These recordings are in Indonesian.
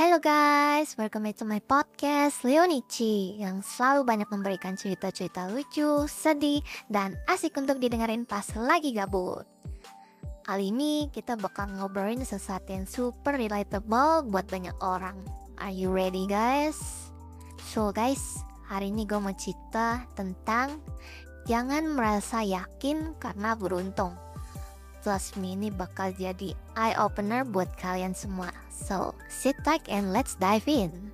Hello guys, welcome back to my podcast Leonici yang selalu banyak memberikan cerita-cerita lucu, sedih, dan asik untuk didengarin pas lagi gabut. Kali ini kita bakal ngobrolin sesuatu yang super relatable buat banyak orang. Are you ready guys? So guys, hari ini gue mau cerita tentang jangan merasa yakin karena beruntung. Plus ini bakal jadi eye opener buat kalian semua. So, sit tight and let's dive in.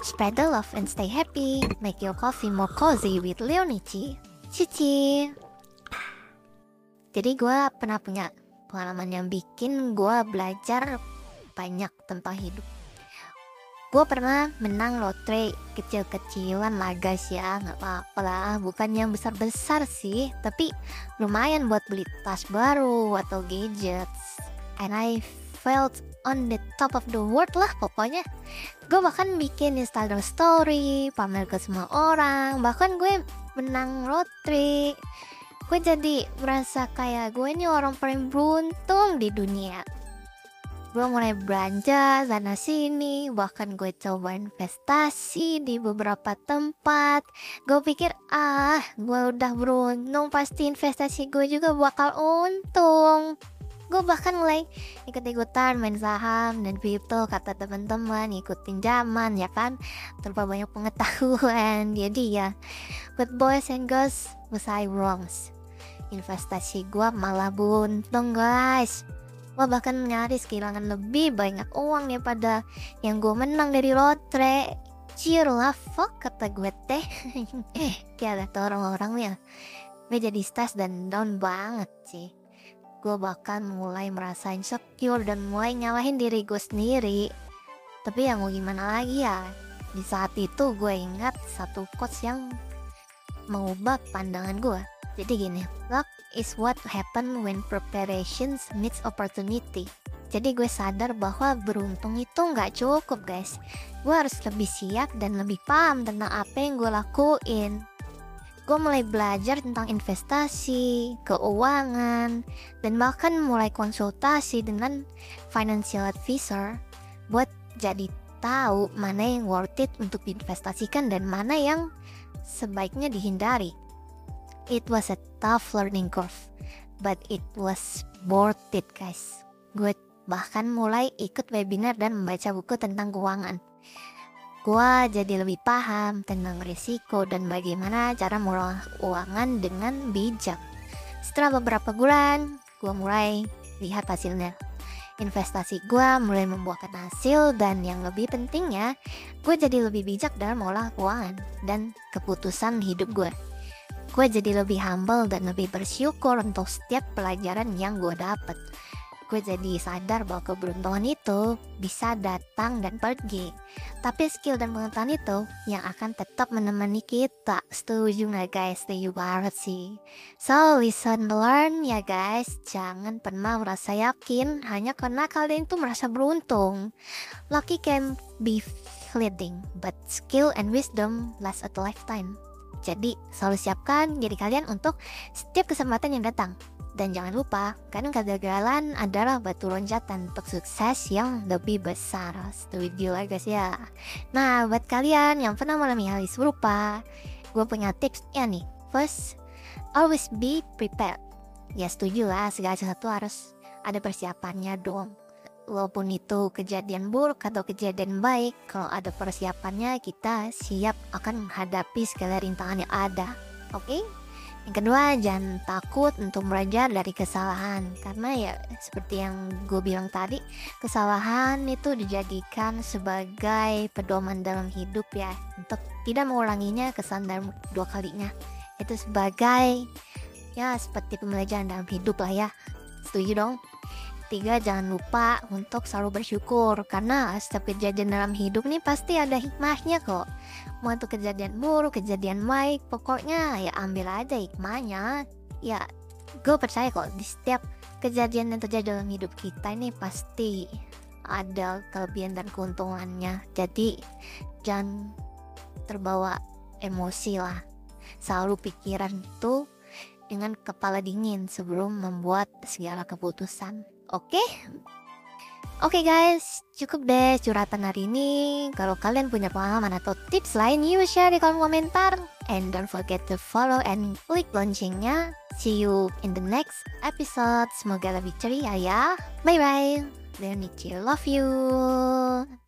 Spread the love and stay happy. Make your coffee more cozy with Leonici. Cici. Jadi gue pernah punya pengalaman yang bikin gue belajar banyak tentang hidup. Gue pernah menang lotre kecil-kecilan lah guys ya. Nggak apa-apa lah. Bukan yang besar-besar sih tapi lumayan buat beli tas baru atau gadgets. And I felt on the top of the world lah pokoknya. Gue bahkan bikin Instagram story pamer ke semua orang. Bahkan gue menang lotre. Gue jadi merasa kayak gue ini orang paling beruntung di dunia gue mulai belanja sana sini bahkan gue coba investasi di beberapa tempat. Gue pikir ah gue udah beruntung pasti investasi gue juga bakal untung. Gue bahkan mulai ikut-ikutan main saham dan kripto kata teman-teman ikutin zaman ya kan? Tanpa banyak pengetahuan. Jadi ya good boys and girls was I wrongs investasi gue malah buntung guys Gue bahkan nyaris kehilangan lebih banyak uang daripada yang gue menang dari lotre. Cier lah, fuck kata gue teh. eh, kayak kata orang-orang ya. Gue jadi stres dan down banget sih. Gue bahkan mulai merasa insecure dan mulai nyalahin diri gue sendiri. Tapi yang mau gimana lagi ya? Di saat itu gue ingat satu quotes yang mengubah pandangan gue. Jadi gini, luck is what happen when preparations meets opportunity. Jadi gue sadar bahwa beruntung itu nggak cukup guys. Gue harus lebih siap dan lebih paham tentang apa yang gue lakuin. Gue mulai belajar tentang investasi, keuangan, dan bahkan mulai konsultasi dengan financial advisor buat jadi tahu mana yang worth it untuk diinvestasikan dan mana yang sebaiknya dihindari. It was a tough learning curve, but it was worth it guys. Gue bahkan mulai ikut webinar dan membaca buku tentang keuangan. Gue jadi lebih paham tentang risiko dan bagaimana cara mengelola keuangan dengan bijak. Setelah beberapa bulan, gue mulai lihat hasilnya. Investasi gue mulai membuahkan hasil dan yang lebih pentingnya, gue jadi lebih bijak dalam mengolah keuangan dan keputusan hidup gue gue jadi lebih humble dan lebih bersyukur untuk setiap pelajaran yang gue dapet. Gue jadi sadar bahwa keberuntungan itu bisa datang dan pergi. Tapi skill dan pengetahuan itu yang akan tetap menemani kita. Setuju gak guys? Setuju banget sih. So, listen learn ya guys. Jangan pernah merasa yakin hanya karena kalian itu merasa beruntung. Lucky can be fleeting, but skill and wisdom last a lifetime. Jadi, selalu siapkan diri kalian untuk setiap kesempatan yang datang. Dan jangan lupa, kadang kegagalan adalah batu loncatan untuk sukses yang lebih besar. Setuju lah guys ya. Nah, buat kalian yang pernah mengalami hal serupa, gue punya tips ya nih. First, always be prepared. Ya setuju lah, segala sesuatu harus ada persiapannya dong walaupun itu kejadian buruk atau kejadian baik, kalau ada persiapannya kita siap akan menghadapi segala rintangan yang ada. Oke? Okay? Yang kedua, jangan takut untuk belajar dari kesalahan karena ya seperti yang gue bilang tadi, kesalahan itu dijadikan sebagai pedoman dalam hidup ya untuk tidak mengulanginya kesalahan dalam dua kalinya. Itu sebagai ya seperti pembelajaran dalam hidup lah ya. Setuju dong? Ketiga jangan lupa untuk selalu bersyukur. Karena setiap kejadian dalam hidup nih pasti ada hikmahnya kok. Mau itu kejadian buruk kejadian baik pokoknya ya ambil aja hikmahnya. Ya gue percaya kok di setiap kejadian yang terjadi dalam hidup kita ini pasti ada kelebihan dan keuntungannya. Jadi jangan terbawa emosi lah. Selalu pikiran itu dengan kepala dingin sebelum membuat segala keputusan Oke? Oke guys, cukup deh curhatan hari ini. Kalau kalian punya pengalaman atau tips lain, you share di kolom komentar. And don't forget to follow and click loncengnya. See you in the next episode. Semoga lebih ceria ya. Bye bye. Love you.